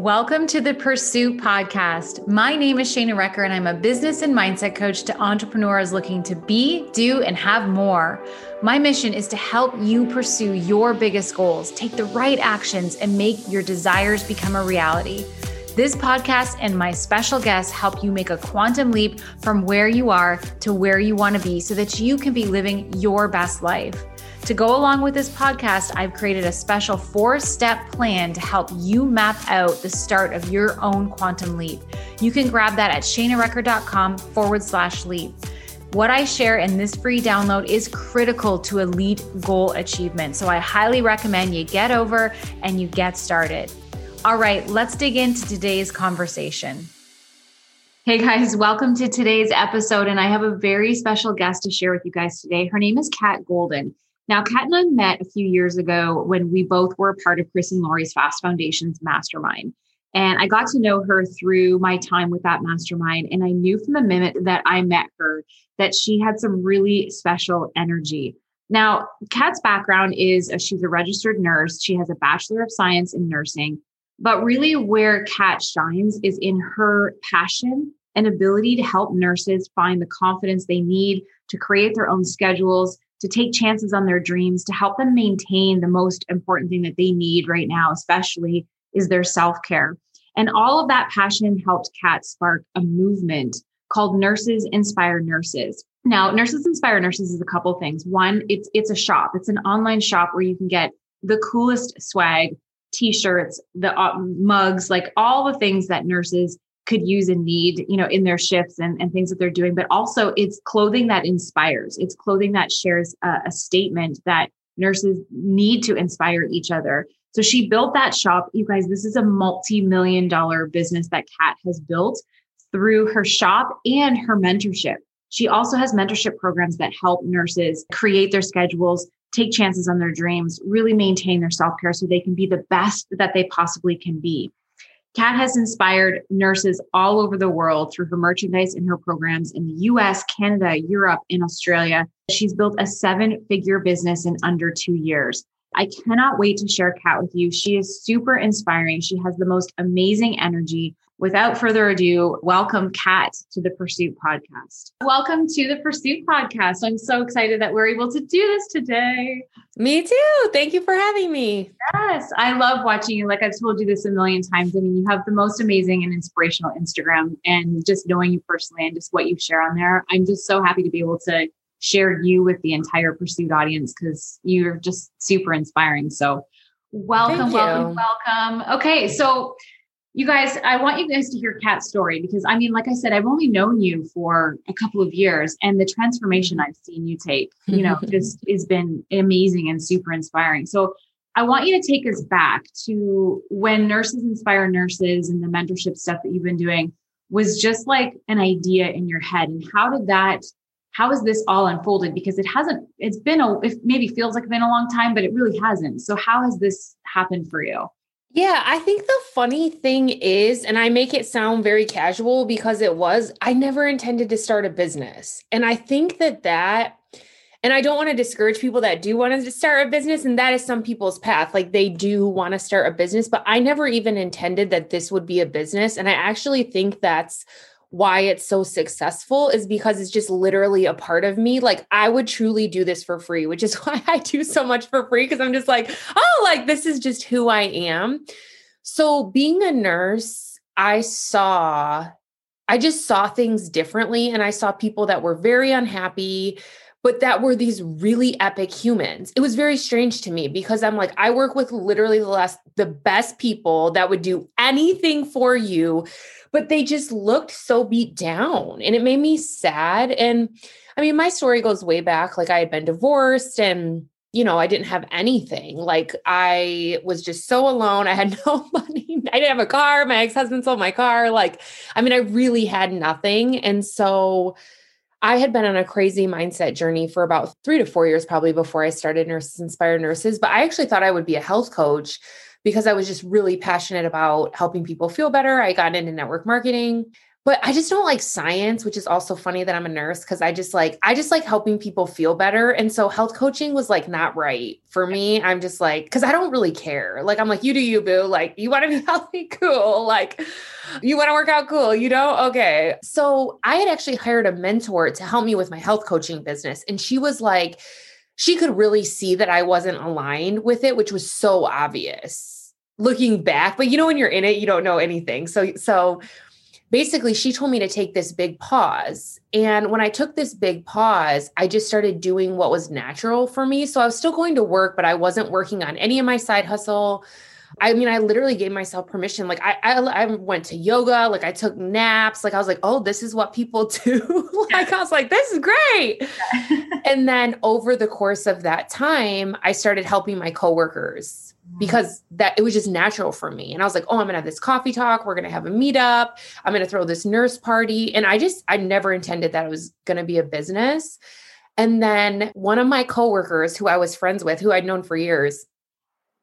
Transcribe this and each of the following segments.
Welcome to the Pursuit Podcast. My name is Shana Recker, and I'm a business and mindset coach to entrepreneurs looking to be, do, and have more. My mission is to help you pursue your biggest goals, take the right actions, and make your desires become a reality. This podcast and my special guests help you make a quantum leap from where you are to where you want to be so that you can be living your best life. To go along with this podcast, I've created a special four step plan to help you map out the start of your own quantum leap. You can grab that at shanarecker.com forward slash leap. What I share in this free download is critical to elite goal achievement. So I highly recommend you get over and you get started. All right, let's dig into today's conversation. Hey guys, welcome to today's episode. And I have a very special guest to share with you guys today. Her name is Cat Golden. Now, Cat and I met a few years ago when we both were part of Chris and Lori's Fast Foundations mastermind. And I got to know her through my time with that mastermind. And I knew from the minute that I met her that she had some really special energy. Now, Cat's background is she's a registered nurse. She has a Bachelor of Science in Nursing. But really, where Cat shines is in her passion and ability to help nurses find the confidence they need to create their own schedules, to take chances on their dreams, to help them maintain the most important thing that they need right now, especially is their self care. And all of that passion helped Cat spark a movement called Nurses Inspire Nurses. Now, Nurses Inspire Nurses is a couple things. One, it's it's a shop. It's an online shop where you can get the coolest swag, t-shirts, the uh, mugs, like all the things that nurses could use and need, you know, in their shifts and, and things that they're doing. But also it's clothing that inspires. It's clothing that shares a, a statement that nurses need to inspire each other. So she built that shop. You guys, this is a multi-million dollar business that Cat has built through her shop and her mentorship. She also has mentorship programs that help nurses create their schedules, take chances on their dreams, really maintain their self care so they can be the best that they possibly can be. Cat has inspired nurses all over the world through her merchandise and her programs in the US, Canada, Europe, and Australia. She's built a seven figure business in under two years. I cannot wait to share Cat with you. She is super inspiring. She has the most amazing energy without further ado, welcome Cat to the Pursuit Podcast. Welcome to the Pursuit Podcast. I'm so excited that we're able to do this today. Me too. Thank you for having me. Yes, I love watching you. Like I've told you this a million times. I mean, you have the most amazing and inspirational Instagram, and just knowing you personally and just what you share on there, I'm just so happy to be able to share you with the entire Pursuit audience because you're just super inspiring. So, welcome, welcome, welcome. Okay, so you guys, I want you guys to hear Cat's story because I mean, like I said, I've only known you for a couple of years and the transformation I've seen you take, you know, just has been amazing and super inspiring. So I want you to take us back to when Nurses Inspire Nurses and the mentorship stuff that you've been doing was just like an idea in your head. And how did that, how has this all unfolded? Because it hasn't, it's been a, it maybe feels like it's been a long time, but it really hasn't. So how has this happened for you? Yeah, I think the funny thing is, and I make it sound very casual because it was, I never intended to start a business. And I think that that, and I don't want to discourage people that do want to start a business, and that is some people's path. Like they do want to start a business, but I never even intended that this would be a business. And I actually think that's why it's so successful is because it's just literally a part of me. Like I would truly do this for free, which is why I do so much for free because I'm just like, oh, like this is just who I am. So being a nurse, I saw I just saw things differently and I saw people that were very unhappy but that were these really epic humans. It was very strange to me because I'm like, I work with literally the last, the best people that would do anything for you, but they just looked so beat down and it made me sad. And I mean, my story goes way back. Like I had been divorced and you know, I didn't have anything. Like I was just so alone. I had no money. I didn't have a car. My ex-husband sold my car. Like, I mean, I really had nothing. And so I had been on a crazy mindset journey for about three to four years, probably before I started Nurses Inspire Nurses. But I actually thought I would be a health coach because I was just really passionate about helping people feel better. I got into network marketing. but I just don't like science, which is also funny that I'm a nurse because I just like I just like helping people feel better. And so health coaching was like not right for me. I'm just like, because I don't really care. Like I'm like, you do you, boo. Like you want to be healthy, cool. Like you want to work out, cool. You know, okay. So I had actually hired a mentor to help me with my health coaching business. And she was like, she could really see that I wasn't aligned with it, which was so obvious looking back. But you know, when you're in it, you don't know anything. So, so basically she told me to take this big pause. And when I took this big pause, I just started doing what was natural for me. So I was still going to work, but I wasn't working on any of my side hustle. I mean, I literally gave myself permission. Like I, I, I went to yoga, like I took naps. Like I was like, oh, this is what people do. like I was like, this is great. and then over the course of that time, I started helping my coworkers mm. because that it was just natural for me. And I was like, oh, I'm gonna have this coffee talk. We're gonna have a meetup. I'm gonna throw this nurse party. And I just, I never intended that it was gonna be a business. And then one of my coworkers who I was friends with, who I'd known for years,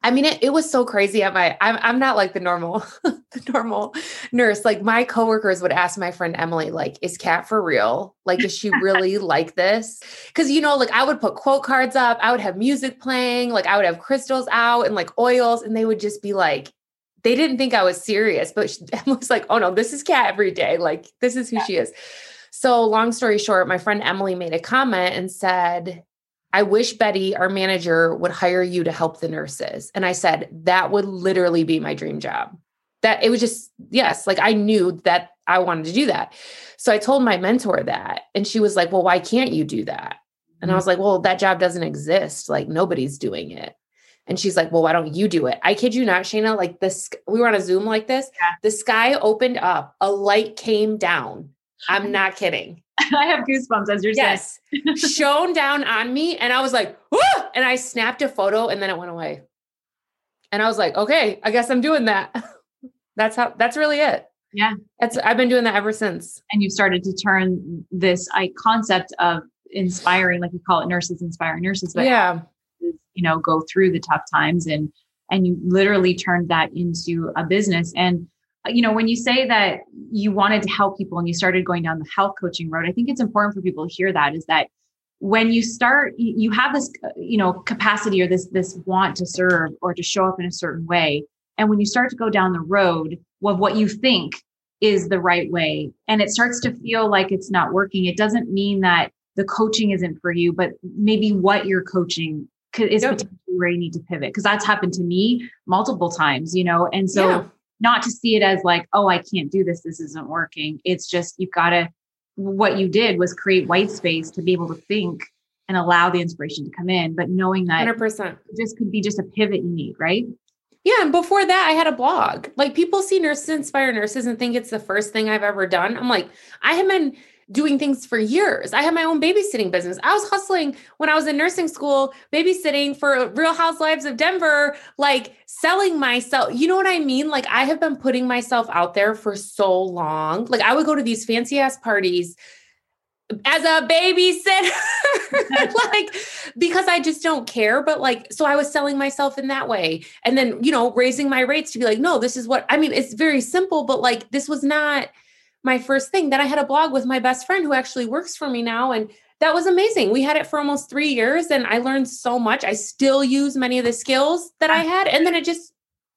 I mean, it, it was so crazy at my, I'm, I'm not like the normal, the normal nurse. Like my coworkers would ask my friend Emily, like, is Cat for real? Like, is she really like this? Cause you know, like I would put quote cards up, I would have music playing, like I would have crystals out and like oils, and they would just be like, they didn't think I was serious, but she, was like, oh no, this is Cat every day. Like, this is who yeah. she is. So, long story short, my friend Emily made a comment and said, I wish Betty, our manager, would hire you to help the nurses. And I said, that would literally be my dream job. That it was just, yes, like I knew that I wanted to do that. So I told my mentor that. And she was like, well, why can't you do that? And I mm-hmm. was like, well, that job doesn't exist. Like nobody's doing it. And she's like, well, why don't you do it? I kid you not, Shana, like this, we were on a Zoom like this. Yeah. The sky opened up, a light came down. I'm not kidding. I have goosebumps as you're yes. saying. shone down on me. And I was like, Whoa! and I snapped a photo and then it went away. And I was like, okay, I guess I'm doing that. that's how that's really it. Yeah. That's I've been doing that ever since. And you've started to turn this I, concept of inspiring, like you call it nurses inspiring nurses, but yeah, you know, go through the tough times and and you literally turned that into a business. And you know, when you say that you wanted to help people and you started going down the health coaching road, I think it's important for people to hear that is that when you start you have this uh, you know capacity or this this want to serve or to show up in a certain way. And when you start to go down the road of what you think is the right way and it starts to feel like it's not working it doesn't mean that the coaching isn't for you but maybe what you're coaching is yep. potentially where you need to pivot. Because that's happened to me multiple times you know? And so yeah not to see it as like, oh, I can't do this. This isn't working. It's just you've got to, what you did was create white space to be able to think and allow the inspiration to come in, but knowing that 100%. this could be just a pivot you need, right? Yeah. And before that, I had a blog. Like people see Nurses Inspire Nurses and think it's the first thing I've ever done. I'm like, I have been doing things for years. I had my own babysitting business. I was hustling when I was in nursing school, babysitting for uh, Real Housewives of Denver, like selling myself. You know what I mean? Like I have been putting myself out there for so long. Like I would go to these fancy ass parties as a babysitter like because i just don't care but like so i was selling myself in that way and then you know raising my rates to be like no this is what i mean it's very simple but like this was not my first thing. Then I had a blog with my best friend who actually works for me now. And that was amazing. We had it for almost three years and I learned so much. I still use many of the skills that I ah. had. And then it just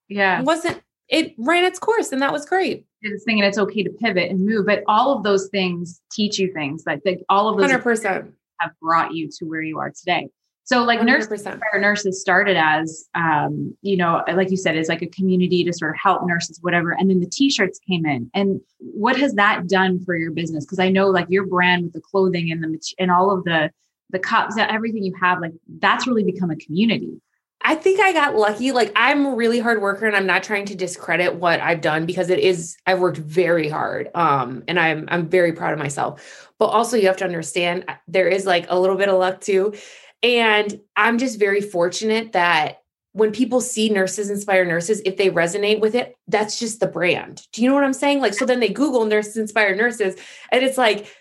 yeah wasn't it ran its course and that was great. This thing and it's okay to pivot and move. But all of those things teach you things that all of those 100% have brought you to where you are today. So like 100%. nurses, nurses started as, um, you know, like you said, is like a community to sort of help nurses, whatever. And then the t-shirts came in and what has that done for your business? Cause I know like your brand with the clothing and the, and all of the, the cups, everything you have, like that's really become a community. I think I got lucky. Like I'm a really hard worker and I'm not trying to discredit what I've done because it is I've worked very hard. Um and I'm I'm very proud of myself. But also you have to understand there is like a little bit of luck too. And I'm just very fortunate that when people see nurses inspire nurses, if they resonate with it, that's just the brand. Do you know what I'm saying? Like, so then they Google nurses inspire nurses, and it's like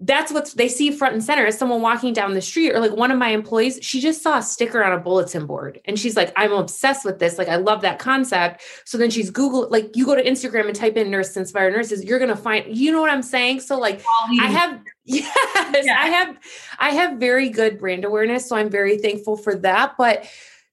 that's what they see front and center as someone walking down the street or like one of my employees she just saw a sticker on a bulletin board. And she's like i'm obsessed with this. Like i love that concept. So then she's google like you go to instagram and type in nurse inspired nurses you're gonna find you know what i'm saying? So like i have yes yeah. i have i have very good brand awareness so i'm very thankful for that. But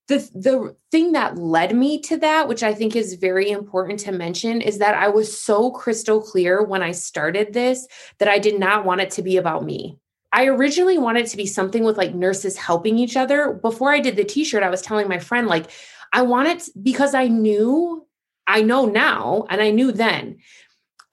the the thing that led me to that which i think is very important to mention is that i was so crystal clear when i started this that i did not want it to be about me i originally wanted to be something with like nurses helping each other before i did the t-shirt i was telling my friend like i wanted because i knew i know now and i knew then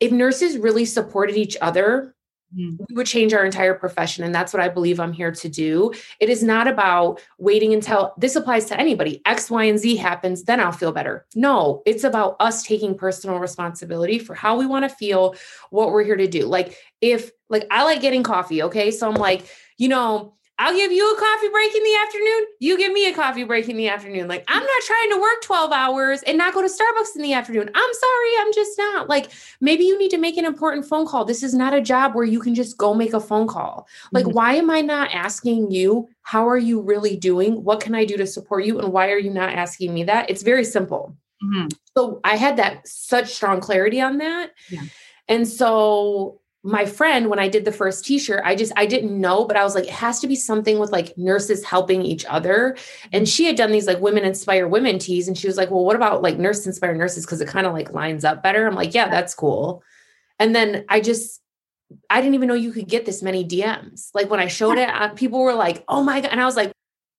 if nurses really supported each other. Mm. We would change our entire profession. And that's what I believe I'm here to do. It is not about waiting until this applies to anybody. X, Y, and Z happens, then I'll feel better. No, it's about us taking personal responsibility for how we want to feel, what we're here to do. Like, if, like, I like getting coffee. Okay. So I'm like, you know, I'll give you a coffee break in the afternoon. You give me a coffee break in the afternoon. Like, I'm not trying to work 12 hours and not go to Starbucks in the afternoon. I'm sorry, I'm just not. Like, maybe you need to make an important phone call. This is not a job where you can just go make a phone call. Like, mm-hmm. why am I not asking you, how are you really doing? What can I do to support you? And why are you not asking me that? It's very simple. Mm-hmm. So I had that such strong clarity on that. Yeah. And so my friend when i did the first t-shirt i just i didn't know but i was like it has to be something with like nurses helping each other and she had done these like women inspire women tees and she was like well what about like nurse inspire nurses because it kind of like lines up better i'm like yeah that's cool and then i just i didn't even know you could get this many dms like when i showed it uh, people were like oh my god and i was like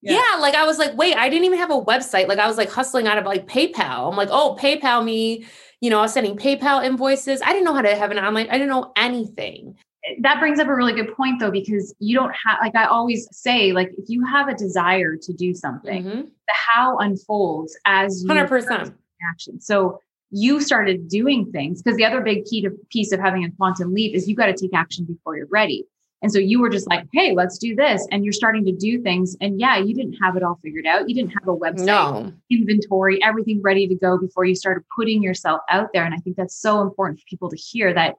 yeah. yeah. like I was like, wait, I didn't even have a website. Like I was like hustling out of like PayPal. I'm like, oh, PayPal me you know, I was sending PayPal invoices. I didn't know how to have an online, I didn't know anything. That brings up a really good point though, because you don't have, like I always say, like if you have a desire to do something, mm-hmm. the how unfolds as you 100% action. So you started doing things because the other big key to piece of having a quantum leap is you got to take action before you're ready. And so you were just like, hey, let's do this. And you're starting to do things. And yeah, you didn't have it all figured out. You didn't have a website, no. inventory, everything ready to go before you started putting yourself out there. And I think that's so important for people to hear that,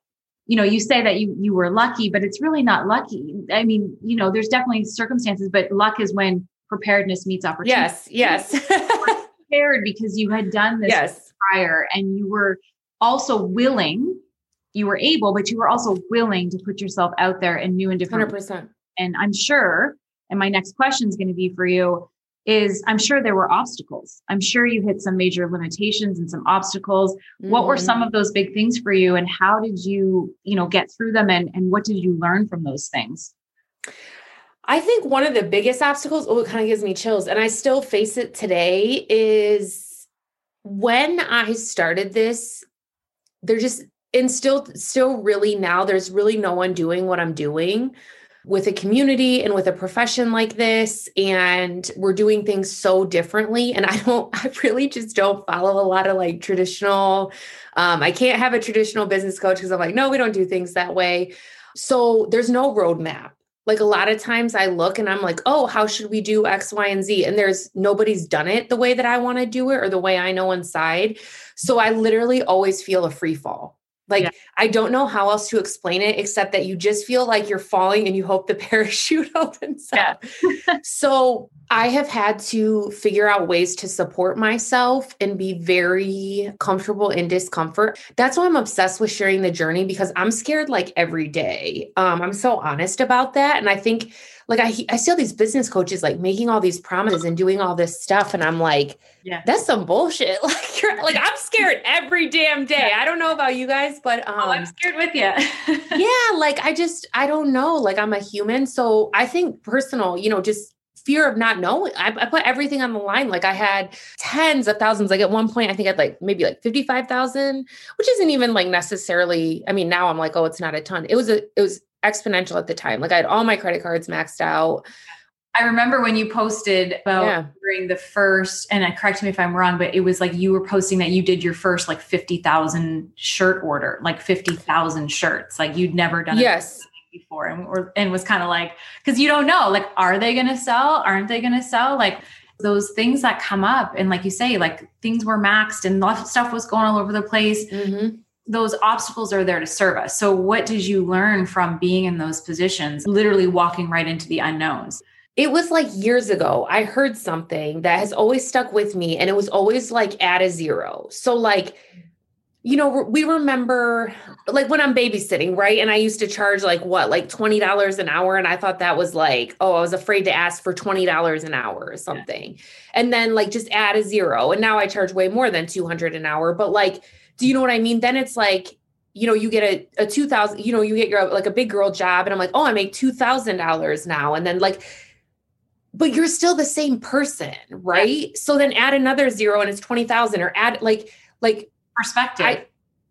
you know, you say that you you were lucky, but it's really not lucky. I mean, you know, there's definitely circumstances, but luck is when preparedness meets opportunity. Yes, yes. prepared because you had done this yes. prior and you were also willing you were able, but you were also willing to put yourself out there in new and different 100%. And I'm sure, and my next question is going to be for you is I'm sure there were obstacles. I'm sure you hit some major limitations and some obstacles. Mm-hmm. What were some mm-hmm. of those big things for you and how did you, you know, get through them and and what did you learn from those things? I think one of the biggest obstacles, oh, it kind of gives me chills, and I still face it today, is when I started this, there just and still still really now there's really no one doing what i'm doing with a community and with a profession like this. And we're doing things so differently. And i don't i really just don't follow a lot of like traditional um, i can't have a traditional business coach because i'm like no we don't do things that way. So there's no roadmap. Like a lot of times i look and i'm like oh how should we do x y and z? And there's nobody's done it the way that i want to do it or the way i know inside. So i literally always feel a free fall like, yeah. I don't know how else to explain it except that you just feel like you're falling and you hope the parachute opens up. Yeah. so, I have had to figure out ways to support myself and be very comfortable in discomfort. That's why I'm obsessed with sharing the journey because I'm scared like every day. Um, I'm so honest about that. And I think like I I see all these business coaches like making all these promises and doing all this stuff, and I'm like, yeah, that's some bullshit. Like you're like I'm scared every damn day. I don't know about you guys, but um, oh, I'm um, scared with you. yeah, like I just I don't know. Like I'm a human, so I think personal, you know, just fear of not knowing. I, I, put everything on the line. Like I had tens of thousands. Like at one point, I think I had like maybe like 55,000, which isn't even like necessarily, I mean, now I'm like, oh, it's not a ton. It was a, it was exponential at the time. Like I had all my credit cards maxed out. I remember when you posted about yeah. during the first, and I correct me if I'm wrong, but it was like you were posting that you did your first like 50,000 shirt order, like 50,000 shirts. Like you'd never done yes. before. Before and, or, and was kind of like, cause you don't know, like, are they going to sell? Aren't they going to sell? Like those things that come up. And like you say, like things were maxed and stuff was going all over the place. Mm-hmm those obstacles are there to serve us. So, what did you learn from being in those positions, literally walking right into the unknowns? It was like years ago. I heard something that has always stuck with me, and it was always like at a zero. So, like, you know, we remember like when I'm babysitting, right? And I used to charge like what, like $20 an hour. And I thought that was like, oh, I was afraid to ask for $20 an hour or something. Yeah. And then like just add a zero. And now I charge way more than 200 an hour. But like, do you know what I mean? Then it's like, you know, you get a, a 2000, you know, you get your like a big girl job. And I'm like, oh, I make $2,000 now. And then like, but you're still the same person, right? Yeah. So then add another zero and it's 20,000 or add like, like, perspective. I,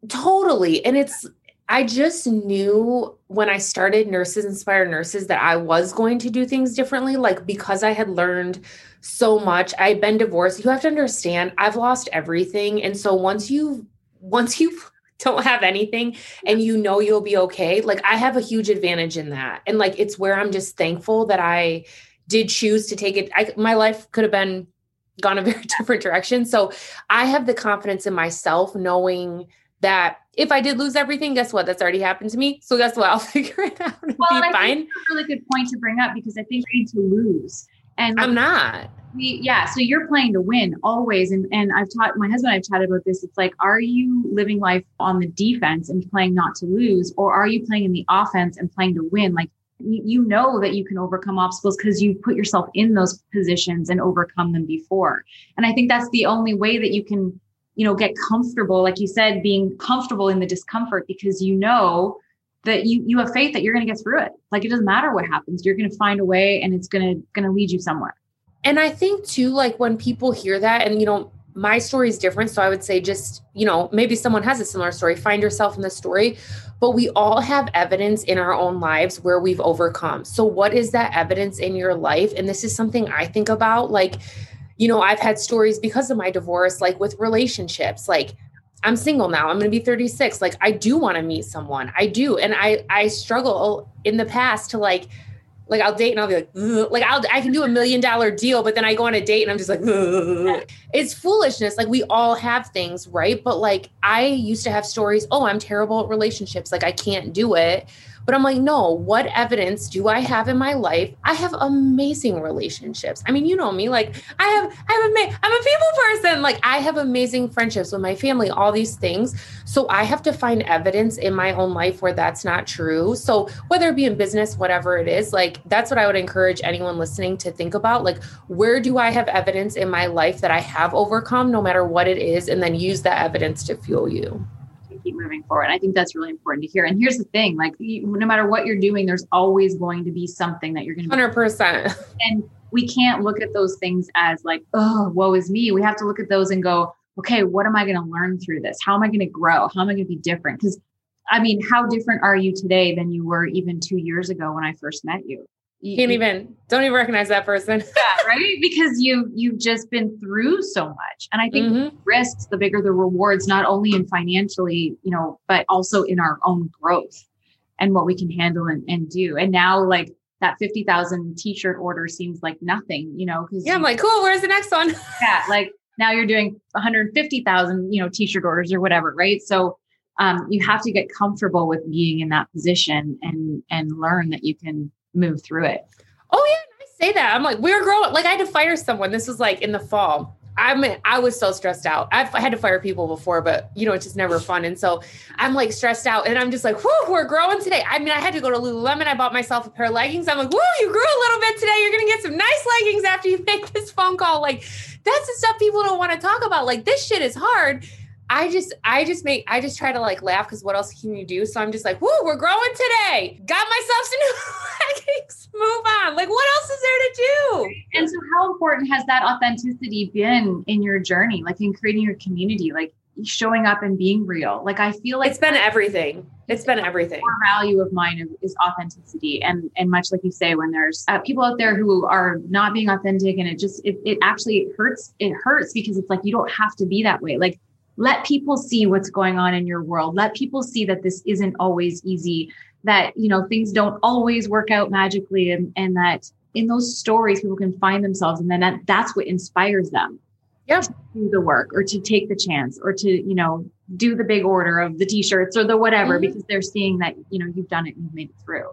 totally. And it's, I just knew when I started Nurses Inspire Nurses that I was going to do things differently. Like, because I had learned so much, I'd been divorced. You have to understand, I've lost everything. And so once you, once you, don't have anything and you know you'll be okay like i have a huge advantage in that and like it's where i'm just thankful that i did choose to take it I, my life could have been gone a very different direction. So I have the confidence in myself knowing that if I did lose everything, guess what? That's already happened to me. So guess what? I'll figure it out and well, be and fine. a really good point to bring up because I think we need to lose. And I'm not. We, yeah. So you're playing to win always. And and I've taught my husband, I've chatted about this. It's like, are you living life on the defense and playing not to lose? Or are you playing in the offense and playing to win? Like you know that you can overcome obstacles because you put yourself in those positions and overcome them before. And I think that's the only way that you can, you know, get comfortable, like you said, being comfortable in the discomfort because you know that you you have faith that you're going to get through it. Like it doesn't matter what happens, you're going to find a way and it's going to going to lead you somewhere. And I think too like when people hear that and you know my story is different so I would say just, you know, maybe someone has a similar story, find yourself in the story, but we all have evidence in our own lives where we've overcome. So, what is that evidence in your life? And this is something I think about. Like, you know, I've had stories because of my divorce, like with relationships, like, I'm single now. I'm going to be 36. Like I do want to meet someone. I do. And I I struggle in the past to like like I'll date and I'll be like, Ugh. like I'll I can do a million dollar deal, but then I go on a date and I'm just like, Ugh. it's foolishness. Like we all have things, right? But like I used to have stories. Oh, I'm terrible at relationships. Like I can't do it. But I'm like, no, what evidence do I have in my life? I have amazing relationships. I mean, you know me, like I have, I have, ama- I'm a people person. Like I have amazing friendships with my family, all these things. So I have to find evidence in my own life where that's not true. So whether it be in business, whatever it is, like that's what I would encourage anyone listening to think about. Like, where do I have evidence in my life that I have overcome, no matter what it is, and then use that evidence to fuel you keep moving forward. I think that's really important to hear. And here's the thing like, no matter what you're doing, there's always going to be something that you're going to 100%. And we can't look at those things as like, oh, woe is me. We have to look at those and go, okay, what am I going to learn through this? How am I going to grow? How am I going to be different? Because I mean, how different are you today than you were even two years ago when I first met you? You can't even don't even recognize that person. yeah, right. Because you you've just been through so much, and I think mm-hmm. risks, the bigger the rewards, not only in financially, you know, but also in our own growth and what we can handle and, and do. And now, like that fifty thousand t-shirt order seems like nothing, you know. Because yeah, I'm like, cool. Where's the next one? yeah, like now you're doing one hundred fifty thousand, you know, t-shirt orders or whatever, right? So um, you have to get comfortable with being in that position and and learn that you can move through it. Oh yeah, I say that. I'm like, we were growing. Like I had to fire someone. This was like in the fall. I mean, I was so stressed out. I've had to fire people before, but you know, it's just never fun. And so I'm like stressed out and I'm just like, whoo, we're growing today. I mean, I had to go to Lululemon. I bought myself a pair of leggings. I'm like, whoo, you grew a little bit today. You're going to get some nice leggings after you make this phone call. Like, that's the stuff people don't want to talk about. Like, this shit is hard. I just, I just make, I just try to like laugh because what else can you do? So I'm just like, whoo, we're growing today. Got myself some new leggings. Move on. Like, what else is there to do? And so, how important has that authenticity been in your journey, like in creating your community, like showing up and being real? Like, I feel like it's been everything. It's been everything. Core value of mine is authenticity, and and much like you say, when there's uh, people out there who are not being authentic, and it just it, it actually hurts. It hurts because it's like you don't have to be that way. Like let people see what's going on in your world let people see that this isn't always easy that you know things don't always work out magically and, and that in those stories people can find themselves and then that, that's what inspires them yeah. do the work or to take the chance or to, you know, do the big order of the t-shirts or the whatever mm-hmm. because they're seeing that, you know, you've done it and you've made it through.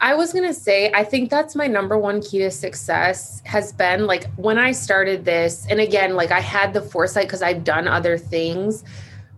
I was going to say, I think that's my number one key to success has been like when I started this, and again, like I had the foresight because I've done other things,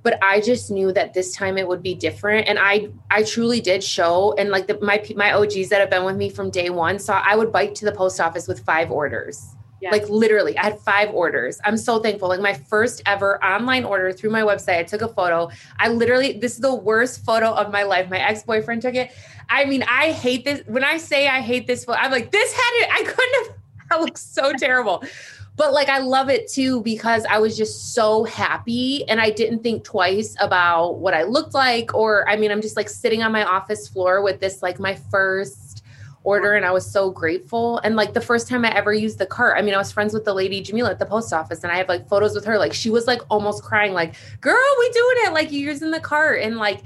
but I just knew that this time it would be different. And I, I truly did show, and like the, my, my OGs that have been with me from day one saw I would bike to the post office with five orders. Yes. Like literally, I had five orders. I'm so thankful. Like my first ever online order through my website, I took a photo. I literally, this is the worst photo of my life. My ex boyfriend took it. I mean, I hate this. When I say I hate this, I'm like, this had it. I couldn't have. That looks so terrible. But like, I love it too because I was just so happy and I didn't think twice about what I looked like. Or, I mean, I'm just like sitting on my office floor with this, like my first order and I was so grateful. And like the first time I ever used the cart, I mean, I was friends with the lady Jamila at the post office and I have like photos with her. Like she was like almost crying, like, girl, we doing it. Like you're using the cart. And like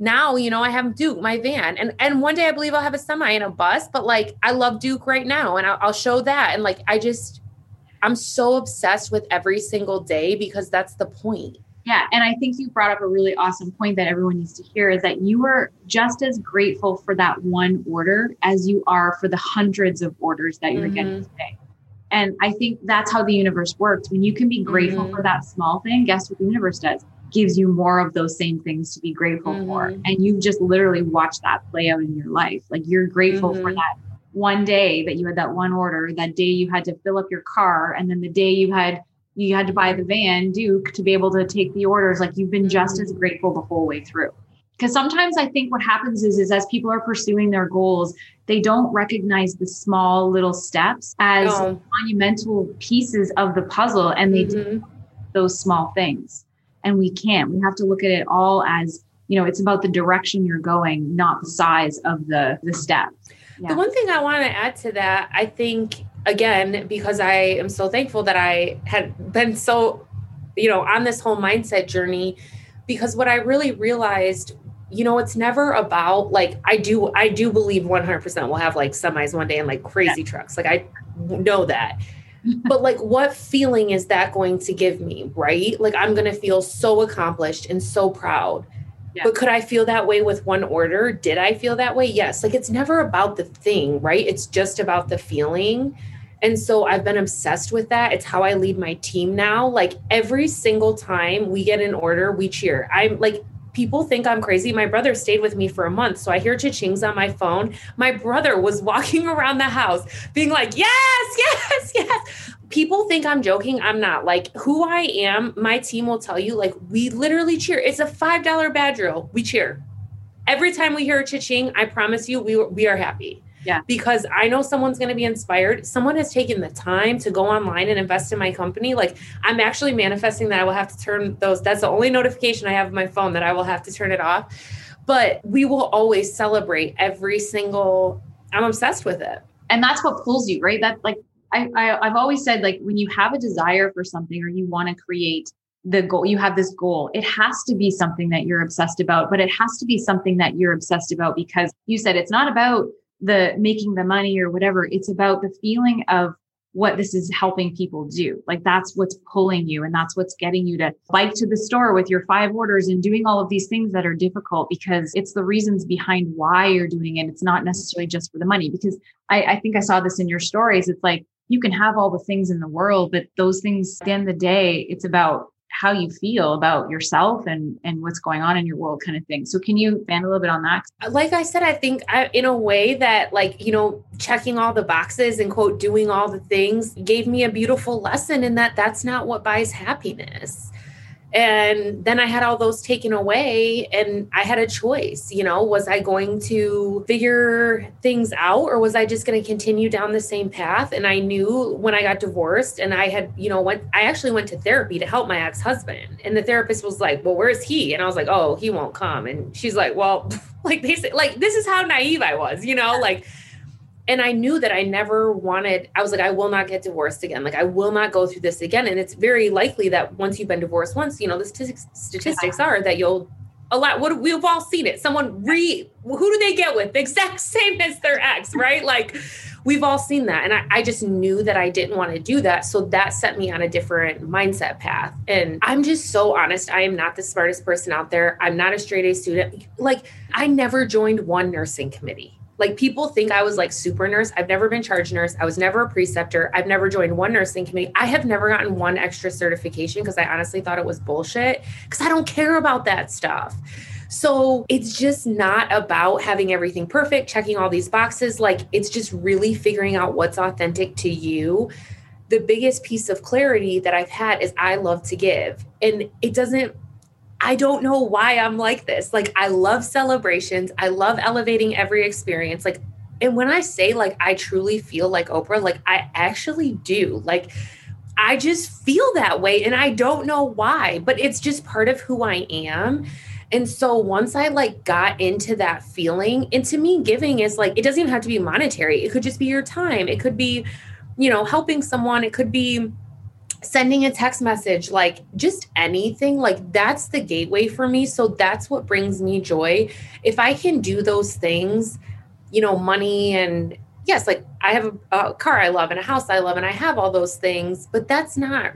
now you know i have duke my van and and one day i believe i'll have a semi and a bus but like i love duke right now and I'll, I'll show that and like i just i'm so obsessed with every single day because that's the point yeah and i think you brought up a really awesome point that everyone needs to hear is that you are just as grateful for that one order as you are for the hundreds of orders that you're mm-hmm. getting today and i think that's how the universe works when you can be grateful mm-hmm. for that small thing guess what the universe does gives you more of those same things to be grateful mm-hmm. for. And you've just literally watched that play out in your life. Like you're grateful mm-hmm. for that one day that you had that one order, that day you had to fill up your car, and then the day you had you had to buy the van Duke to be able to take the orders. Like you've been just as mm-hmm. grateful the whole way through. Because sometimes I think what happens is, is as people are pursuing their goals, they don't recognize the small little steps as no. monumental pieces of the puzzle, and they mm-hmm. do those small things and we can't. We have to look at it all as, you know, it's about the direction you're going, not the size of the the steps. Yeah. The one thing I want to add to that, I think again, because I am so thankful that I had been so, you know, on this whole mindset journey, because what I really realized you know it's never about like i do i do believe 100% we'll have like semis one day and like crazy yeah. trucks. Like i know that. But like what feeling is that going to give me right? Like i'm going to feel so accomplished and so proud. Yeah. but could i feel that way with one order? Did i feel that way? Yes. Like it's never about the thing right? It's just about the feeling and so i've been obsessed with that it's how i lead my team now like every single time we get an order we cheer i'm like people think I'm crazy. My brother stayed with me for a month. So I hear cha-chings on my phone. My brother was walking around the house being like, yes, yes, yes. People think I'm joking. I'm not. Like who I am, my team will tell you, like, we literally cheer. It's a $5 bad drill. We cheer. Every time we hear a cha-ching, I promise you, we, we are happy. Yeah. Because I know someone's going to be inspired. Someone has taken the time to go online and invest in my company. Like I'm actually manifesting that I will have to turn those. That's the only notification I have on my phone that I will have to turn it off. But we will always celebrate every single, I'm obsessed with it. And that's what pulls you, right? That like, I, I I've always said like when you have a desire for something or you want to create the goal you have this goal it has to be something that you're obsessed about but it has to be something that you're obsessed about because you said it's not about the making the money or whatever. It's about the feeling of what this is helping people do. Like that's what's pulling you and that's what's getting you to bike to the store with your five orders and doing all of these things that are difficult because it's the reasons behind why you're doing it. It's not necessarily just for the money because I, I think I saw this in your stories. It's like you can have all the things in the world, but those things at the end of the day, it's about how you feel about yourself and and what's going on in your world kind of thing. So can you expand a little bit on that? Like i said i think I, in a way that like you know checking all the boxes and quote doing all the things gave me a beautiful lesson in that that's not what buys happiness and then i had all those taken away and i had a choice you know was i going to figure things out or was i just going to continue down the same path? And i knew when i got divorced and i had you know went i actually went to therapy to help my ex-husband. And the therapist was like well where's he? And i was like oh he won't come. And she's like well like say like this is how naive i was you know like and I knew that I never wanted, I was like, I will not get divorced again. Like, I will not go through this again. And it's very likely that once you've been divorced once, you know, the statistics, statistics are that you'll a lot. What we've all seen it. Someone re, who do they get with? The exact same as their ex, right? Like, we've all seen that. And I, I just knew that I didn't want to do that. So that set me on a different mindset path. And I'm just so honest. I am not the smartest person out there. I'm not a straight A student. Like, I never joined one nursing committee. Like people think I was like super nurse. I've never been charge nurse. I was never a preceptor. I've never joined one nursing committee. I have never gotten one extra certification because I honestly thought it was bullshit because I don't care about that stuff. So it's just not about having everything perfect, checking all these boxes. Like it's just really figuring out what's authentic to you. The biggest piece of clarity that I've had is I love to give. And it doesn't I don't know why I'm like this. Like, I love celebrations. I love elevating every experience. Like, and when I say like I truly feel like Oprah, like I actually do. Like, I just feel that way and I don't know why, but it's just part of who I am. And so once I like got into that feeling, and to me, giving is like, it doesn't even have to be monetary. It could just be your time. It could be, you know, helping someone. It could be, sending a text message, like just anything, like that's the gateway for me. So that's what brings me joy. If I can do those things, you know, money and yes, like I have a, a car I love and a house I love and I have all those things, but that's not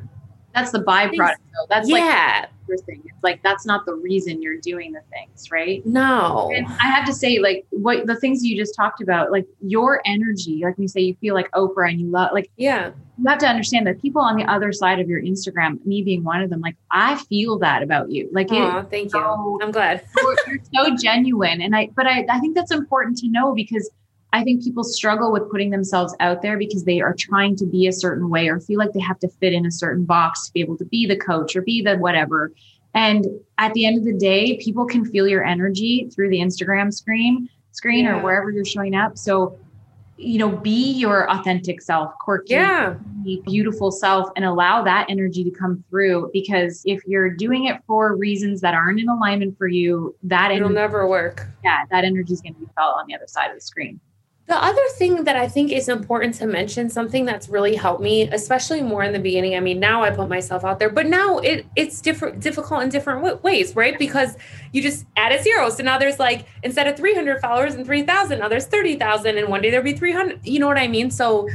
that's the byproduct though. That's yeah. like thing. It's like that's not the reason you're doing the things, right? No. And I have to say, like what the things you just talked about, like your energy, like you say you feel like Oprah and you love like yeah. You have to understand that people on the other side of your Instagram, me being one of them, like I feel that about you. Like Aww, thank so, you. I'm glad. you're, you're so genuine. And I but I, I think that's important to know because I think people struggle with putting themselves out there because they are trying to be a certain way or feel like they have to fit in a certain box to be able to be the coach or be the whatever. And at the end of the day, people can feel your energy through the Instagram screen, screen yeah. or wherever you're showing up. So, you know, be your authentic self, quirky, yeah. beautiful self, and allow that energy to come through. Because if you're doing it for reasons that aren't in alignment for you, that it'll energy, never work. Yeah, that energy is going to be felt on the other side of the screen. The other thing that I think is important to mention, something that's really helped me, especially more in the beginning. I mean, now I put myself out there, but now it it's different, difficult in different ways, right? Because you just add a zero, so now there's like instead of 300 followers and 3,000, now there's 30,000, and one day there'll be 300. You know what I mean? So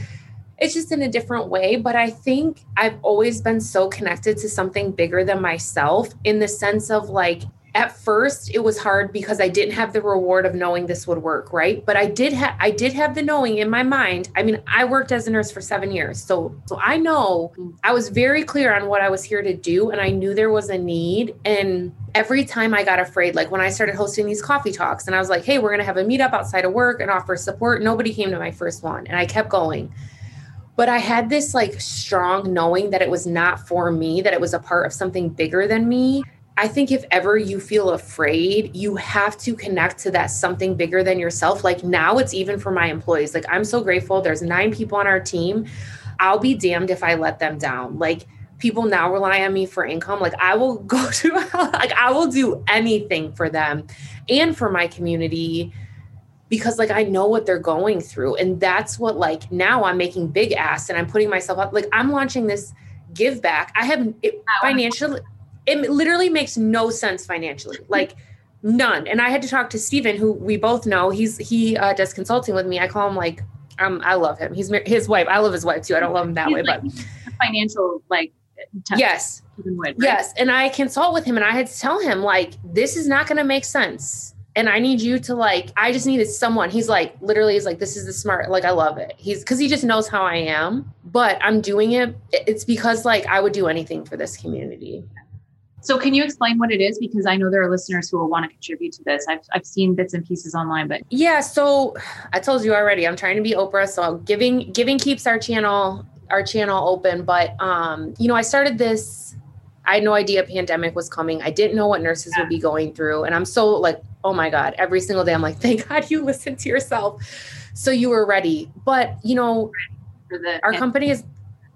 it's just in a different way. But I think I've always been so connected to something bigger than myself in the sense of like at first it was hard because I didn't have the reward of knowing this would work, right? But I did have I did have the knowing in my mind. I mean, I worked as a nurse for 7 years. So so I know I was very clear on what I was here to do and I knew there was a need and every time I got afraid like when I started hosting these coffee talks and I was like, "Hey, we're going to have a meetup outside of work and offer support." Nobody came to my first one and I kept going but I had this like strong knowing that it was not for me, that it was a part of something bigger than me. I think if ever you feel afraid, you have to connect to that something bigger than yourself. Like now it's even for my employees. Like I'm so grateful. There's nine people on our team. I'll be damned if I let them down. Like people now rely on me for income. Like I will go to like I will do anything for them and for my community because like I know what they're going through. And that's what like now I'm making big ass and I'm putting myself up. Like I'm launching this give back. I have it, financially it literally makes no sense financially like none and i had to talk to Steven who we both know he's he uh, does consulting with me i call him like um i love him he's his wife i love his wife too i don't love him that he's way like, but financial like t- yes would, right? yes and i consult with him and i had to tell him like this is not going to make sense and I need you to like, I just needed someone. He's like, literally, he's like, this is the smart, like, I love it. He's because he just knows how I am, but I'm doing it. It's because like I would do anything for this community. So can you explain what it is? Because I know there are listeners who will want to contribute to this. I've, I've seen bits and pieces online, but yeah. So I told you already, I'm trying to be Oprah. So giving, giving keeps our channel, our channel open. But, um, you know, I started this, I had no idea pandemic was coming. I didn't know what nurses yeah. would be going through. And I'm so like, oh my God, every single day I'm like, thank God you listened to yourself. So you were ready. But, you know, our company is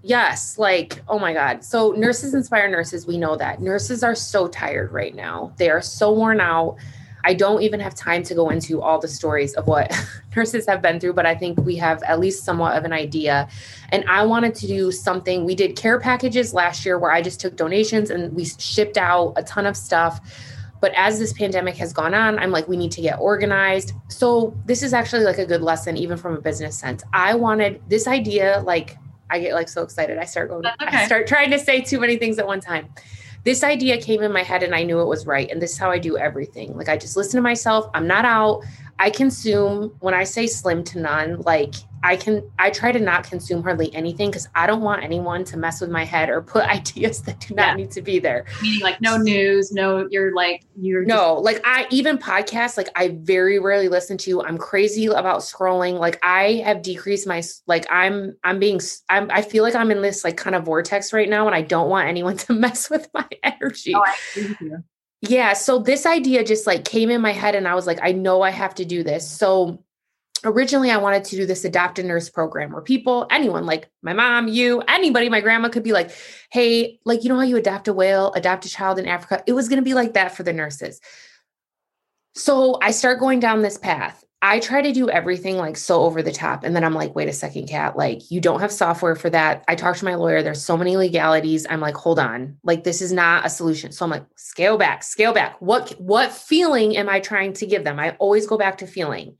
Yes, like, oh my God. So, nurses inspire nurses. We know that. Nurses are so tired right now. They are so worn out. I don't even have time to go into all the stories of what nurses have been through, but I think we have at least somewhat of an idea. And I wanted to do something. We did care packages last year where I just took donations and we shipped out a ton of stuff. But as this pandemic has gone on, I'm like, we need to get organized. So this is actually like a good lesson, even from a business sense. I wanted this idea, like I get like so excited. I start going, okay. I start trying to say too many things at one time. This idea came in my head and I knew it was right. And this is how I do everything. Like I just listen to myself. I'm not out. I consume when I say slim to none, like I can I try to not consume hardly anything because I don't want anyone to mess with my head or put ideas that do not yeah. need to be there. Meaning like no news, no you're like you're No, just- like I even podcasts like I very rarely listen to. I'm crazy about scrolling. Like I have decreased my like I'm I'm being I'm I feel like I'm in this like kind of vortex right now and I don't want anyone to mess with my energy. Oh, yeah, so this idea just like came in my head and I was like I know I have to do this. So originally I wanted to do this adopt a nurse program where people, anyone like my mom, you, anybody, my grandma could be like, hey, like, you know how you adopt a whale, adopt a child in Africa? It was going to be like that for the nurses. So I start going down this path. I try to do everything like so over the top. And then I'm like, wait a second, Cat, like you don't have software for that. I talked to my lawyer. There's so many legalities. I'm like, hold on, like this is not a solution. So I'm like, scale back, scale back. What what feeling am I trying to give them? I always go back to feeling.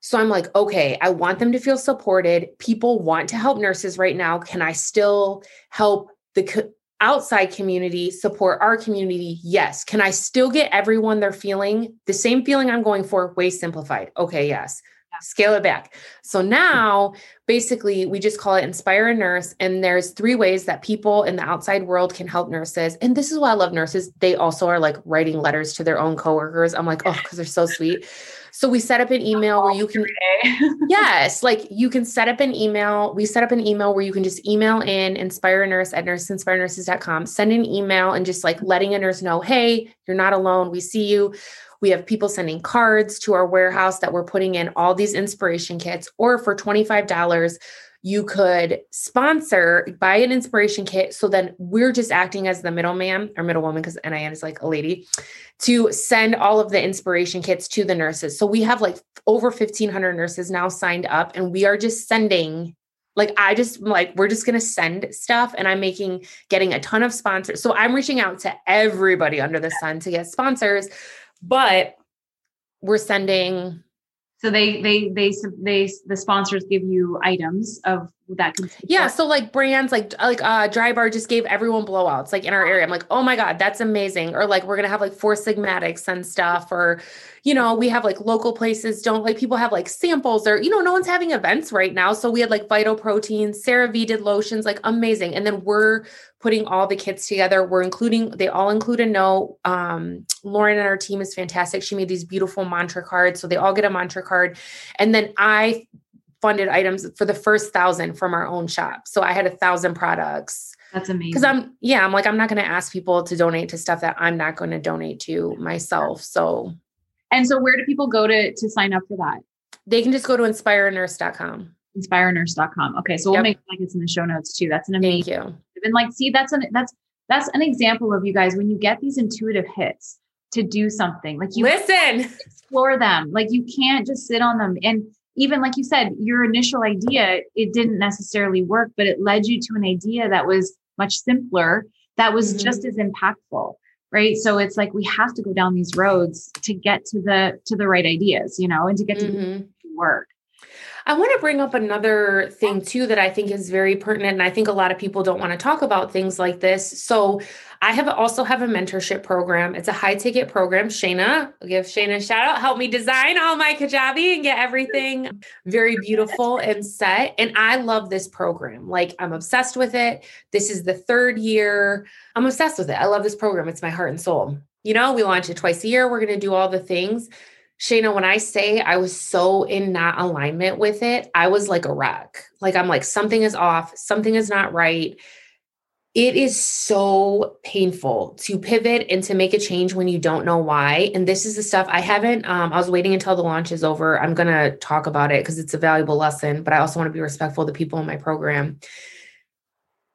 So I'm like, okay, I want them to feel supported. People want to help nurses right now. Can I still help the outside community support our community? Yes. Can I still get everyone they're feeling the same feeling I'm going for, way simplified? Okay, yes. Scale it back. So now basically we just call it Inspire a Nurse. And there's three ways that people in the outside world can help nurses. And this is why I love nurses. They also are like writing letters to their own coworkers. I'm like, oh, because they're so sweet. So we set up an email where you can, yes, like you can set up an email. We set up an email where you can just email in inspire a nurse at nursesinspirenurses.com, send an email and just like letting a nurse know, hey, you're not alone. We see you. We have people sending cards to our warehouse that we're putting in all these inspiration kits, or for $25, you could sponsor, buy an inspiration kit. So then we're just acting as the middleman or middlewoman, because NIN is like a lady, to send all of the inspiration kits to the nurses. So we have like over 1,500 nurses now signed up, and we are just sending like i just like we're just to send stuff and i'm making getting a ton of sponsors so i'm reaching out to everybody under the sun to get sponsors but we're sending so they they they they the sponsors give you items of that can yeah so like brands like like uh Drybar just gave everyone blowouts like in our area. I'm like oh my god that's amazing. Or like we're gonna have like Four Sigmatics and stuff or you know we have like local places don't like people have like samples or you know no one's having events right now. So we had like vital proteins CeraVe did lotions like amazing. And then we're putting all the kits together we're including they all include a note um lauren and our team is fantastic she made these beautiful mantra cards so they all get a mantra card and then i funded items for the first thousand from our own shop. So I had a thousand products. That's amazing. Because I'm, yeah, I'm like, I'm not going to ask people to donate to stuff that I'm not going to donate to myself. So, and so where do people go to to sign up for that? They can just go to inspirenurse.com. Inspirenurse.com. Okay, so we'll yep. make like it's in the show notes too. That's an amazing. Thank you. And like, see, that's an that's that's an example of you guys when you get these intuitive hits to do something. Like you listen, explore them. Like you can't just sit on them and even like you said, your initial idea, it didn't necessarily work, but it led you to an idea that was much simpler, that was mm-hmm. just as impactful. Right. So it's like we have to go down these roads to get to the to the right ideas, you know, and to get to mm-hmm. work. I want to bring up another thing too that I think is very pertinent. And I think a lot of people don't want to talk about things like this. So I have also have a mentorship program. It's a high ticket program. Shana, I'll give Shana a shout out, help me design all my kajabi and get everything very beautiful and set. And I love this program. Like I'm obsessed with it. This is the third year. I'm obsessed with it. I love this program. It's my heart and soul. You know, we launch it twice a year. We're going to do all the things. Shana, when I say I was so in not alignment with it, I was like a wreck. Like I'm like, something is off, something is not right. It is so painful to pivot and to make a change when you don't know why. And this is the stuff I haven't, um, I was waiting until the launch is over. I'm going to talk about it because it's a valuable lesson, but I also want to be respectful to the people in my program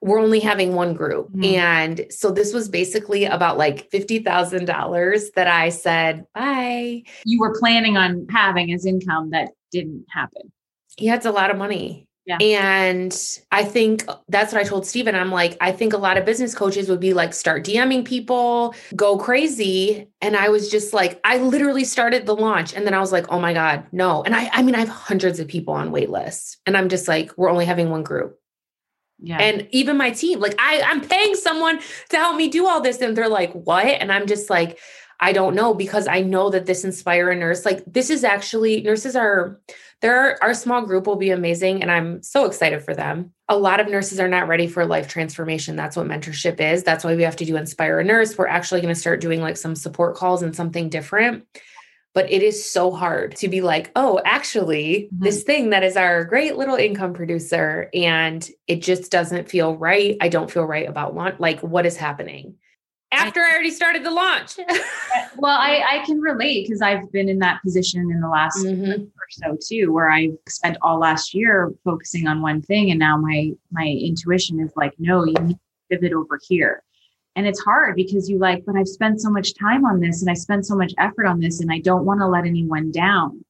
we're only having one group. Mm-hmm. And so this was basically about like $50,000 that I said, bye. You were planning on having as income that didn't happen. Yeah, it's a lot of money. Yeah. And I think that's what I told Steven. I'm like, I think a lot of business coaches would be like, start DMing people, go crazy. And I was just like, I literally started the launch. And then I was like, oh my God, no. And I, I mean, I have hundreds of people on wait lists. And I'm just like, we're only having one group. Yeah. And even my team, like I, I'm paying someone to help me do all this. And they're like, what? And I'm just like, I don't know because I know that this inspire a nurse. Like this is actually nurses are there our small group will be amazing and I'm so excited for them. A lot of nurses are not ready for life transformation. That's what mentorship is. That's why we have to do inspire a nurse. We're actually going to start doing like some support calls and something different. But it is so hard to be like, oh, actually, mm-hmm. this thing that is our great little income producer, and it just doesn't feel right. I don't feel right about launch. Like, what is happening? after I, I already started the launch. well, I, I can relate because I've been in that position in the last mm-hmm. or so too, where I spent all last year focusing on one thing, and now my my intuition is like, no, you need to pivot over here. And it's hard because you like, but I've spent so much time on this and I spent so much effort on this, and I don't want to let anyone down.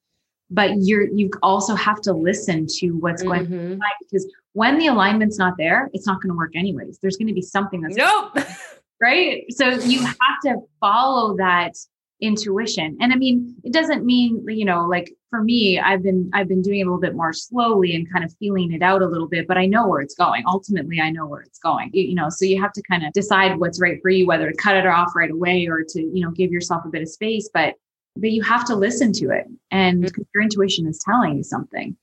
But you're you also have to listen to what's mm-hmm. going on because when the alignment's not there, it's not going to work anyways. There's going to be something that's nope. right? So you have to follow that intuition. And I mean, it doesn't mean, you know, like for me, I've been I've been doing it a little bit more slowly and kind of feeling it out a little bit, but I know where it's going. Ultimately, I know where it's going. You, you know, so you have to kind of decide what's right for you, whether to cut it off right away or to, you know, give yourself a bit of space, but but you have to listen to it and mm-hmm. your intuition is telling you something.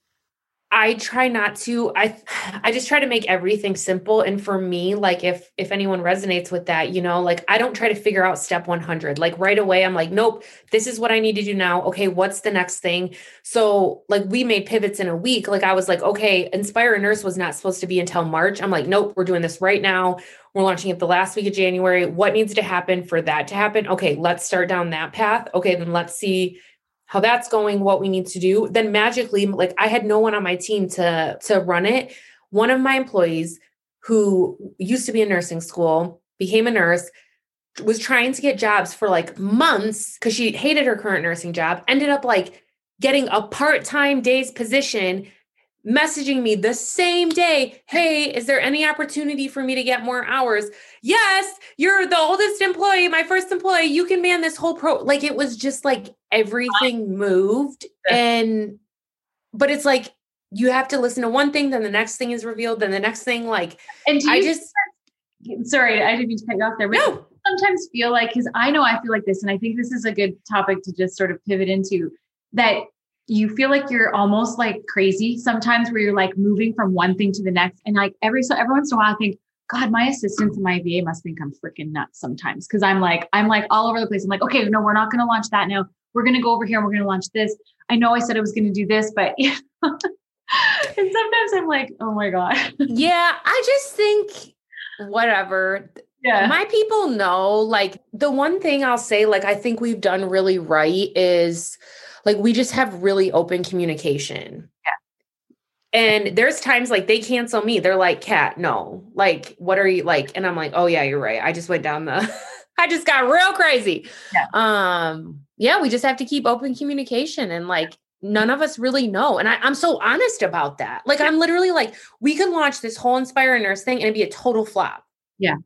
I try not to I I just try to make everything simple. And for me like if if anyone resonates with that you know like I don't try to figure out step 100 like right away I'm like nope this is what I need to do now. Okay what's the next thing? So like we made pivots in a week. Like I was like okay inspire a nurse was not supposed to be until March. I'm like nope we're doing this right now. We're launching it the last week of January. What needs to happen for that to happen? Okay let's start down that path. Okay then let's see how that's going, what we need to do. Then magically, like I had no one on my team to to run it. One of my employees who used to be in nursing school became a nurse was trying to get jobs for like months because she hated her current nursing job ended up like getting a part-time days position messaging me the same day hey is there any opportunity for me to get more hours yes you're the oldest employee my first employee you can man this whole pro like it was just like everything moved and but it's like you have to listen to one thing then the next thing is revealed then the next thing like and i just sorry i didn't mean to cut you off there but no. sometimes feel like because i know i feel like this and i think this is a good topic to just sort of pivot into that you feel like you're almost like crazy sometimes where you're like moving from one thing to the next. And like every so every once in a while I think, God, my assistants and my VA must think I'm freaking nuts sometimes. Cause I'm like, I'm like all over the place. I'm like, okay, no, we're not gonna launch that now. We're gonna go over here and we're gonna launch this. I know I said I was gonna do this, but yeah. and sometimes I'm like, oh my God. yeah, I just think whatever. Yeah. My people know, like the one thing I'll say, like I think we've done really right is like we just have really open communication. Yeah. And there's times like they cancel me. They're like, "Cat, no, like, what are you like? And I'm like, oh yeah, you're right. I just went down the, I just got real crazy. Yeah. Um, yeah, we just have to keep open communication and like none of us really know. And I, am so honest about that. Like, I'm literally like, we could launch this whole Inspire Nurse thing and it'd be a total flop. Yeah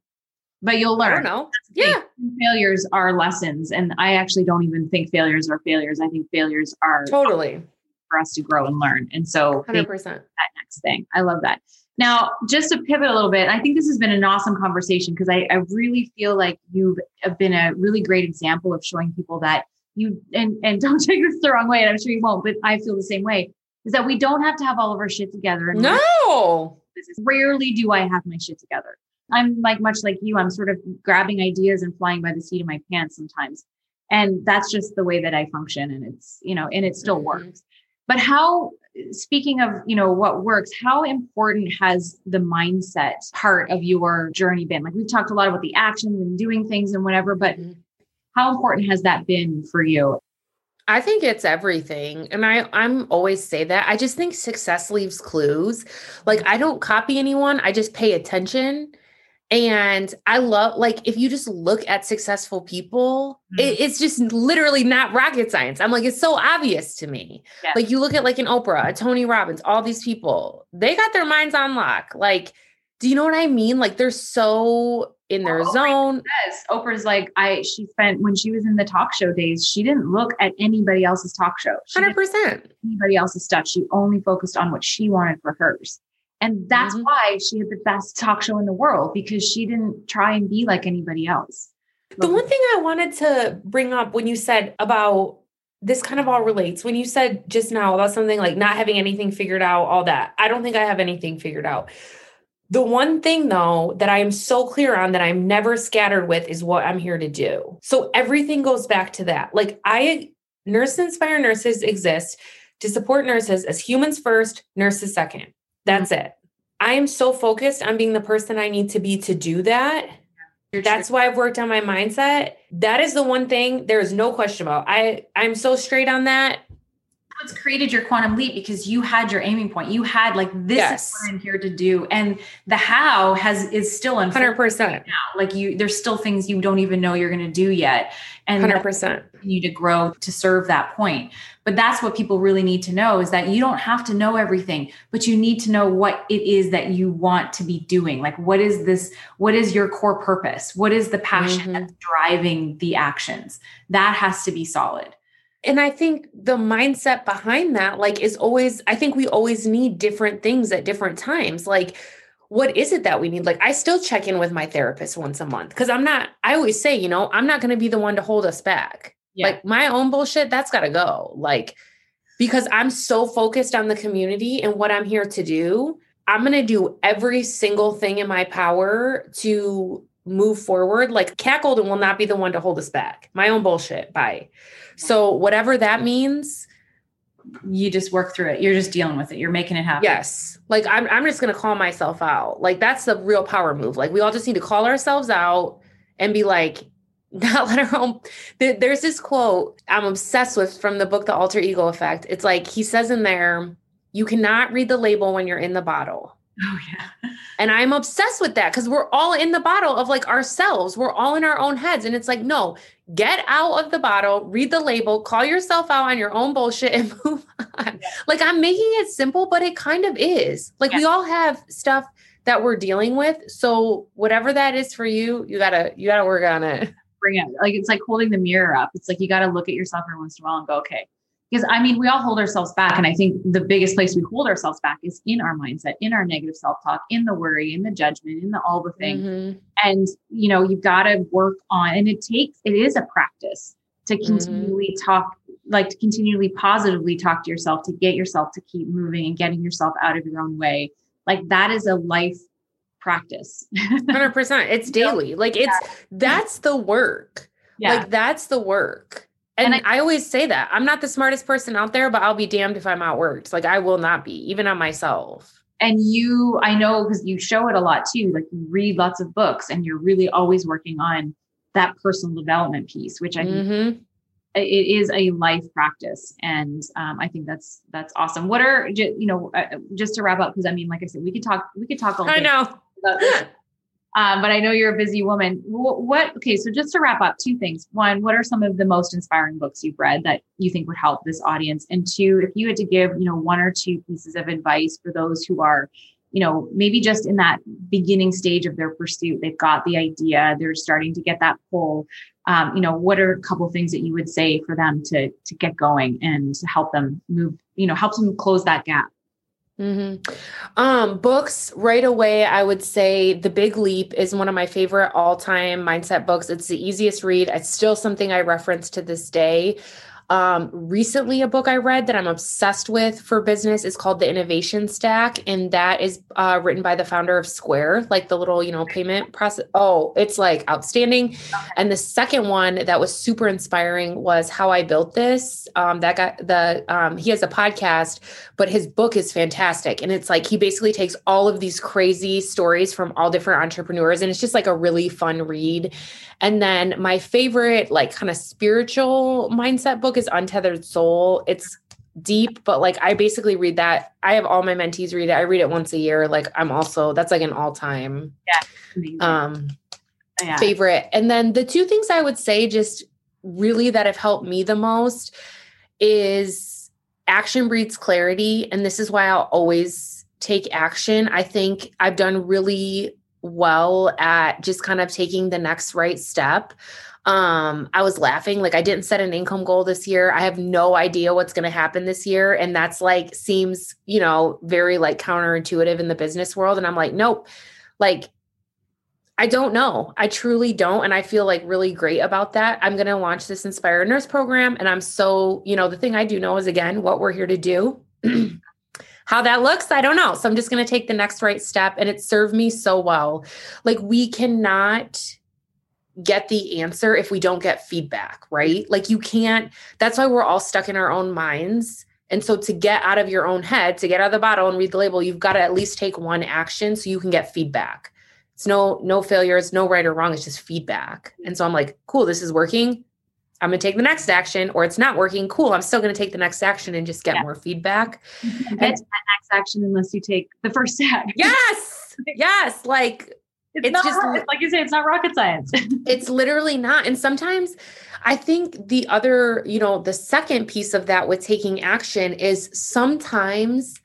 but you'll learn. I don't know. Yeah. Failures are lessons. And I actually don't even think failures are failures. I think failures are totally for us to grow and learn. And so 100% that next thing. I love that. Now, just to pivot a little bit, I think this has been an awesome conversation because I, I really feel like you've been a really great example of showing people that you and and don't take this the wrong way, and I'm sure you won't, but I feel the same way. Is that we don't have to have all of our shit together. No. Rarely do I have my shit together. I'm like much like you. I'm sort of grabbing ideas and flying by the seat of my pants sometimes. And that's just the way that I function. And it's, you know, and it still mm-hmm. works. But how, speaking of, you know, what works, how important has the mindset part of your journey been? Like we've talked a lot about the actions and doing things and whatever, but mm-hmm. how important has that been for you? I think it's everything. And I I'm always say that. I just think success leaves clues. Like I don't copy anyone. I just pay attention And I love, like, if you just look at successful people, mm. it, it's just literally not rocket science. I'm like, it's so obvious to me. Yeah. Like, you look at like an Oprah, a Tony Robbins, all these people, they got their minds on lock. Like, do you know what I mean? Like, they're so in their well, zone. Yes, Oprah's like, I, she spent, when she was in the talk show days, she didn't look at anybody else's talk show. She 100%. Anybody else's stuff. She only focused on what she wanted for hers. And that's mm-hmm. why she had the best talk show in the world because she didn't try and be like anybody else. The one thing I wanted to bring up when you said about this kind of all relates when you said just now about something like not having anything figured out, all that. I don't think I have anything figured out. The one thing though that I am so clear on that I'm never scattered with is what I'm here to do. So everything goes back to that. Like I Nurse Inspire Nurses exist to support nurses as humans first, nurses second. That's mm-hmm. it. I am so focused on being the person I need to be to do that. That's why I've worked on my mindset. That is the one thing there is no question about. I I'm so straight on that. What's created your quantum leap because you had your aiming point. You had like this yes. is what I'm here to do, and the how has is still in hundred percent now. Like you, there's still things you don't even know you're going to do yet, and hundred percent continue to grow to serve that point. But that's what people really need to know is that you don't have to know everything, but you need to know what it is that you want to be doing. Like, what is this? What is your core purpose? What is the passion mm-hmm. that's driving the actions? That has to be solid. And I think the mindset behind that, like, is always, I think we always need different things at different times. Like, what is it that we need? Like, I still check in with my therapist once a month because I'm not, I always say, you know, I'm not going to be the one to hold us back. Yeah. Like my own bullshit, that's got to go. Like, because I'm so focused on the community and what I'm here to do, I'm going to do every single thing in my power to move forward. Like, Cat Golden will not be the one to hold us back. My own bullshit. Bye. So, whatever that means, you just work through it. You're just dealing with it. You're making it happen. Yes. Like, I'm, I'm just going to call myself out. Like, that's the real power move. Like, we all just need to call ourselves out and be like, not let her own. There's this quote I'm obsessed with from the book, The Alter Ego Effect. It's like he says in there, you cannot read the label when you're in the bottle. Oh, yeah. And I'm obsessed with that because we're all in the bottle of like ourselves. We're all in our own heads. And it's like, no, get out of the bottle, read the label, call yourself out on your own bullshit and move on. Yeah. Like I'm making it simple, but it kind of is. Like yeah. we all have stuff that we're dealing with. So whatever that is for you, you gotta, you gotta work on it bring it like it's like holding the mirror up. It's like you got to look at yourself every once in a while and go, okay. Because I mean, we all hold ourselves back. And I think the biggest place we hold ourselves back is in our mindset, in our negative self talk, in the worry, in the judgment, in the all the things. Mm-hmm. And, you know, you've got to work on, and it takes, it is a practice to mm-hmm. continually mm-hmm. talk, like to continually positively talk to yourself, to get yourself to keep moving and getting yourself out of your own way. Like that is a life practice. 100%. It's daily. Like it's yeah. that's the work. Yeah. Like that's the work. And, and I, I, always say that. I'm not the smartest person out there, but I'll be damned if I'm outworked. Like I will not be, even on myself. And you, I know because you show it a lot too. Like you read lots of books and you're really always working on that personal development piece, which I mm-hmm. think it is a life practice and um, i think that's that's awesome what are you know uh, just to wrap up because i mean like i said we could talk we could talk all day. i know um, but I know you're a busy woman. What, what, okay, so just to wrap up, two things. One, what are some of the most inspiring books you've read that you think would help this audience? And two, if you had to give, you know, one or two pieces of advice for those who are, you know, maybe just in that beginning stage of their pursuit, they've got the idea, they're starting to get that pull. Um, you know, what are a couple things that you would say for them to to get going and to help them move, you know, help them close that gap? Mm-hmm. Um, books right away, I would say The Big Leap is one of my favorite all time mindset books. It's the easiest read. It's still something I reference to this day. Um, recently, a book I read that I'm obsessed with for business is called The Innovation Stack, and that is uh, written by the founder of Square, like the little you know payment process. Oh, it's like outstanding. And the second one that was super inspiring was How I Built This. Um, that got the um, he has a podcast, but his book is fantastic, and it's like he basically takes all of these crazy stories from all different entrepreneurs, and it's just like a really fun read. And then my favorite, like kind of spiritual mindset book is Untethered Soul. It's deep, but like I basically read that. I have all my mentees read it. I read it once a year. Like I'm also that's like an all time Yeah. um yeah. favorite. And then the two things I would say just really that have helped me the most is action breeds clarity. And this is why I'll always take action. I think I've done really well at just kind of taking the next right step. Um, I was laughing, like I didn't set an income goal this year. I have no idea what's going to happen this year. And that's like seems, you know, very like counterintuitive in the business world. And I'm like, nope, like I don't know. I truly don't. And I feel like really great about that. I'm going to launch this Inspire Nurse program. And I'm so, you know, the thing I do know is again, what we're here to do. How that looks, I don't know. So I'm just going to take the next right step. And it served me so well. Like we cannot get the answer if we don't get feedback, right? Like you can't, that's why we're all stuck in our own minds. And so to get out of your own head, to get out of the bottle and read the label, you've got to at least take one action so you can get feedback. It's no no failure, it's no right or wrong. It's just feedback. And so I'm like, cool, this is working. I'm going to take the next action, or it's not working. Cool, I'm still going to take the next action and just get Yeah. more feedback. Get to that next action unless you take the first step. Yes, yes. Like It's, It's not just- like you say, it's not rocket science. it's literally not. And sometimes I think the other, you know, the second piece of that with taking action is sometimes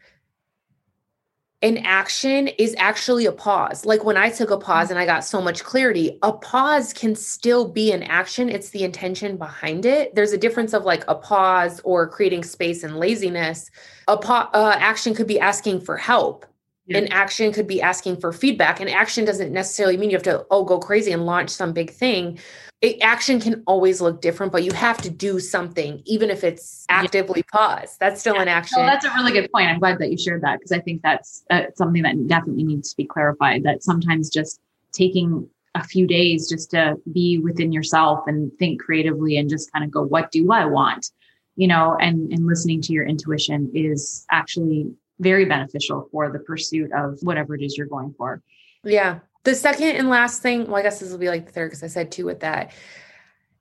an action is actually a pause. Like when I took a pause and I got so much clarity, a pause can still be an action. It's the intention behind it. There's a difference of like a pause or creating space and laziness. A pa- uh, action could be asking for help. Yeah. An action could be asking for feedback. And action doesn't necessarily mean you have to, oh, go crazy and launch some big thing. It, action can always look different, but you have to do something, even if it's Yeah. actively paused. That's still an action. Well, that's a really good point. I'm glad that you shared that because I think that's uh, something that definitely needs to be clarified. That sometimes just taking a few days just to be within yourself and think creatively and just kind of go, what do I want? You know, and and listening to your intuition is actually very beneficial for the pursuit of whatever it is you're going for. Yeah. The second and last thing, well, I guess this will be like the third because I said two with that.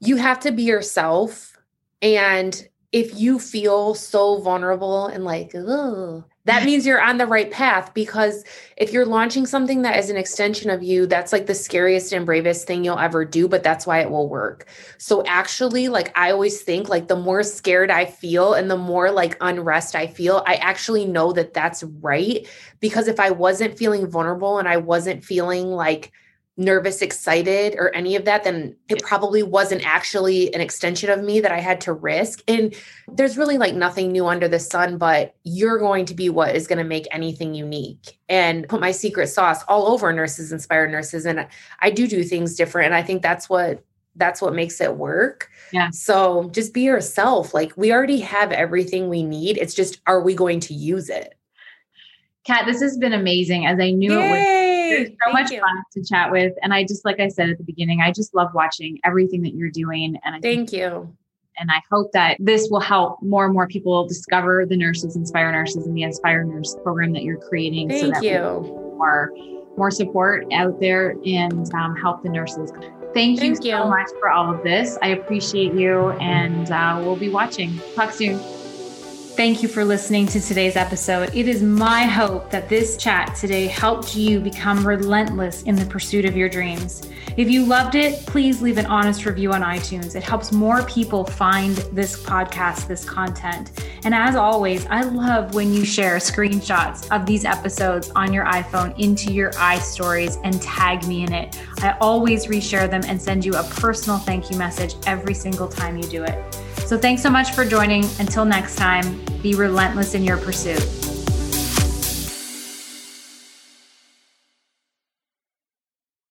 You have to be yourself. And if you feel so vulnerable and like, oh, that means you're on the right path because if you're launching something that is an extension of you, that's like the scariest and bravest thing you'll ever do, but that's why it will work. So actually, like I always think like the more scared I feel and the more like unrest I feel, I actually know that that's right because if I wasn't feeling vulnerable and I wasn't feeling like nervous, excited, or any of that, then it probably wasn't actually an extension of me that I had to risk. And there's really like nothing new under the sun, but you're going to be what is going to make anything unique and put my secret sauce all over nurses, inspired nurses. And I do do things different. And I think that's what that's what makes it work. Yeah. So just be yourself. Like we already have everything we need. It's just, are we going to use it? Cat, this has been amazing as I knew it would. There's so Thank much you. fun to chat with. And I just, like I said at the beginning, I just love watching everything that you're doing. And I Thank you. And I hope that this will help more and more people discover the nurses, Inspire Nurses, and the Inspire Nurse program that you're creating. so Thank that you. more, more support out there and um, help the nurses. Thank you Thank so much for all of this. I appreciate you, and uh, we'll be watching. Talk soon. Thank you for listening to today's episode. It is my hope that this chat today helped you become relentless in the pursuit of your dreams. If you loved it, please leave an honest review on iTunes. It helps more people find this podcast, this content. And as always, I love when you share screenshots of these episodes on your iPhone into your iStories and tag me in it. I always reshare them and send you a personal thank you message every single time you do it. So thanks so much for joining. Until next time, be relentless in your pursuit.